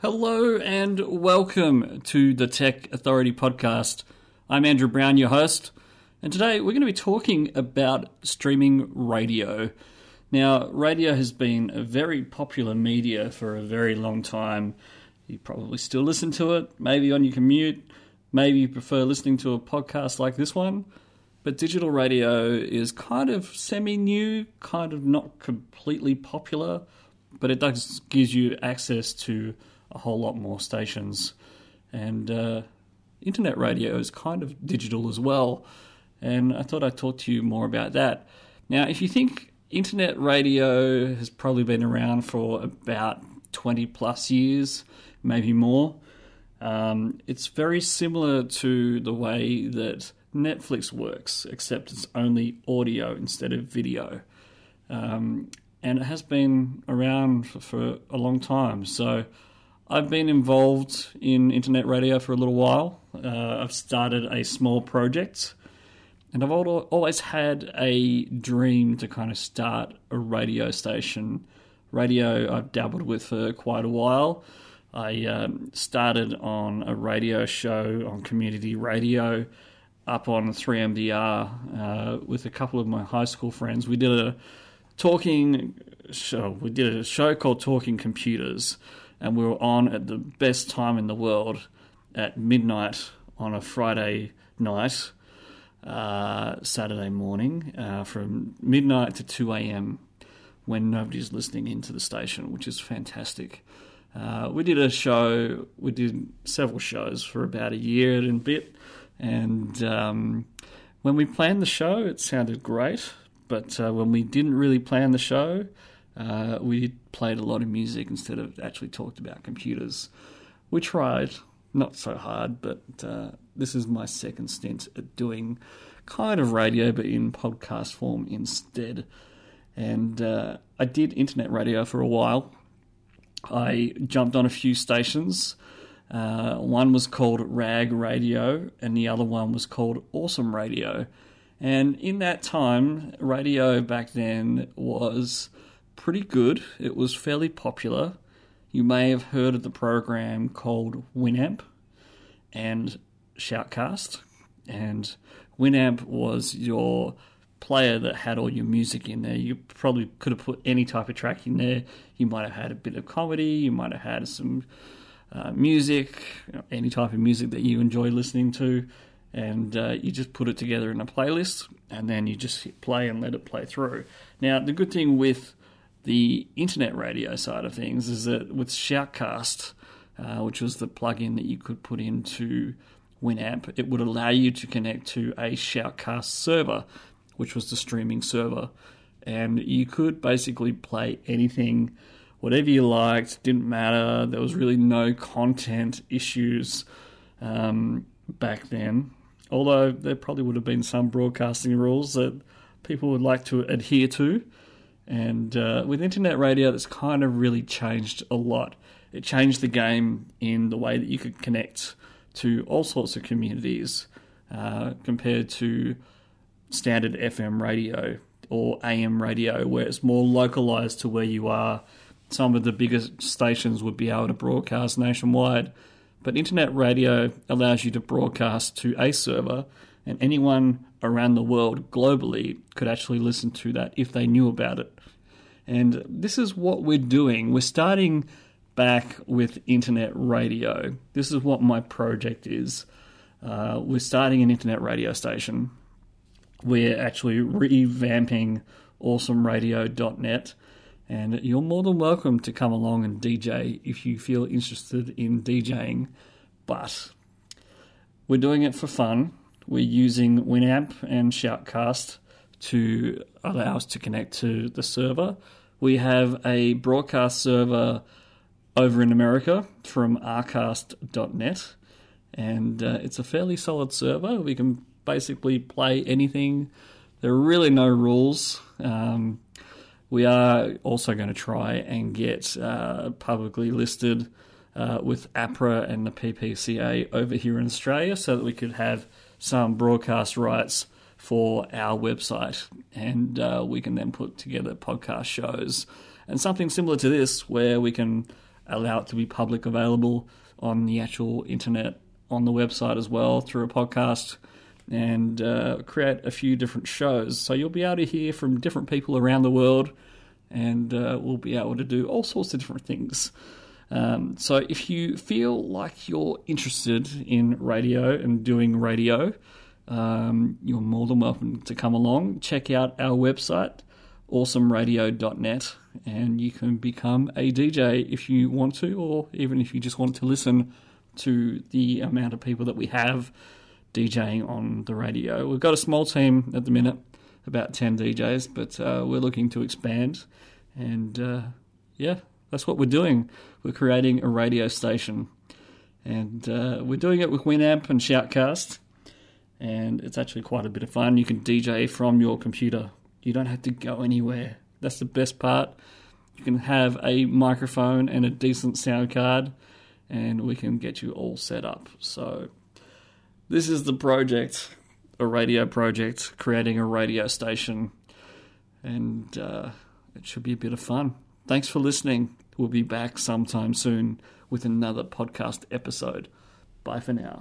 Hello and welcome to the Tech Authority podcast. I'm Andrew Brown, your host, and today we're going to be talking about streaming radio. Now, radio has been a very popular media for a very long time. You probably still listen to it, maybe on your commute, maybe you prefer listening to a podcast like this one. But digital radio is kind of semi new, kind of not completely popular, but it does gives you access to a whole lot more stations. And uh, internet radio is kind of digital as well. And I thought I'd talk to you more about that. Now, if you think internet radio has probably been around for about 20 plus years, maybe more, um, it's very similar to the way that Netflix works, except it's only audio instead of video. Um, and it has been around for, for a long time. So I've been involved in internet radio for a little while. Uh, I've started a small project, and I've always had a dream to kind of start a radio station. Radio I've dabbled with for quite a while. I um, started on a radio show on community radio up on 3MDR uh, with a couple of my high school friends. We did a talking show. We did a show called Talking Computers and we were on at the best time in the world at midnight on a Friday night, uh, Saturday morning, uh, from midnight to 2 a.m. when nobody's listening into the station, which is fantastic. Uh, we did a show, we did several shows for about a year and a bit, and um, when we planned the show, it sounded great, but uh, when we didn't really plan the show, uh, we played a lot of music instead of actually talked about computers. We tried, not so hard, but uh, this is my second stint at doing kind of radio, but in podcast form instead. And uh, I did internet radio for a while. I jumped on a few stations. Uh, one was called Rag Radio, and the other one was called Awesome Radio. And in that time, radio back then was pretty good. It was fairly popular. You may have heard of the program called Winamp and Shoutcast. And Winamp was your player that had all your music in there. You probably could have put any type of track in there. You might have had a bit of comedy, you might have had some uh, music, any type of music that you enjoy listening to, and uh, you just put it together in a playlist and then you just hit play and let it play through. Now, the good thing with the internet radio side of things is that with Shoutcast, uh, which was the plugin that you could put into Winamp, it would allow you to connect to a Shoutcast server, which was the streaming server. And you could basically play anything, whatever you liked, didn't matter. There was really no content issues um, back then. Although there probably would have been some broadcasting rules that people would like to adhere to. And uh, with internet radio, that's kind of really changed a lot. It changed the game in the way that you could connect to all sorts of communities uh, compared to standard FM radio or AM radio, where it's more localized to where you are. Some of the biggest stations would be able to broadcast nationwide, but internet radio allows you to broadcast to a server, and anyone around the world globally could actually listen to that if they knew about it. And this is what we're doing. We're starting back with internet radio. This is what my project is. Uh, we're starting an internet radio station. We're actually revamping awesomeradio.net. And you're more than welcome to come along and DJ if you feel interested in DJing. But we're doing it for fun. We're using Winamp and Shoutcast to allow us to connect to the server. We have a broadcast server over in America from rcast.net, and uh, it's a fairly solid server. We can basically play anything. There are really no rules. Um, we are also going to try and get uh, publicly listed uh, with APRA and the PPCA over here in Australia so that we could have some broadcast rights for our website, and uh, we can then put together podcast shows and something similar to this, where we can allow it to be public available on the actual internet on the website as well through a podcast and uh, create a few different shows. So you'll be able to hear from different people around the world and uh, we'll be able to do all sorts of different things. Um, so if you feel like you're interested in radio and doing radio, um, you're more than welcome to come along. Check out our website, awesomeradio.net, and you can become a DJ if you want to, or even if you just want to listen to the amount of people that we have DJing on the radio. We've got a small team at the minute, about 10 DJs, but uh, we're looking to expand. And uh, yeah, that's what we're doing. We're creating a radio station. And uh, we're doing it with Winamp and Shoutcast. And it's actually quite a bit of fun. You can DJ from your computer, you don't have to go anywhere. That's the best part. You can have a microphone and a decent sound card, and we can get you all set up. So, this is the project a radio project, creating a radio station, and uh, it should be a bit of fun. Thanks for listening. We'll be back sometime soon with another podcast episode. Bye for now.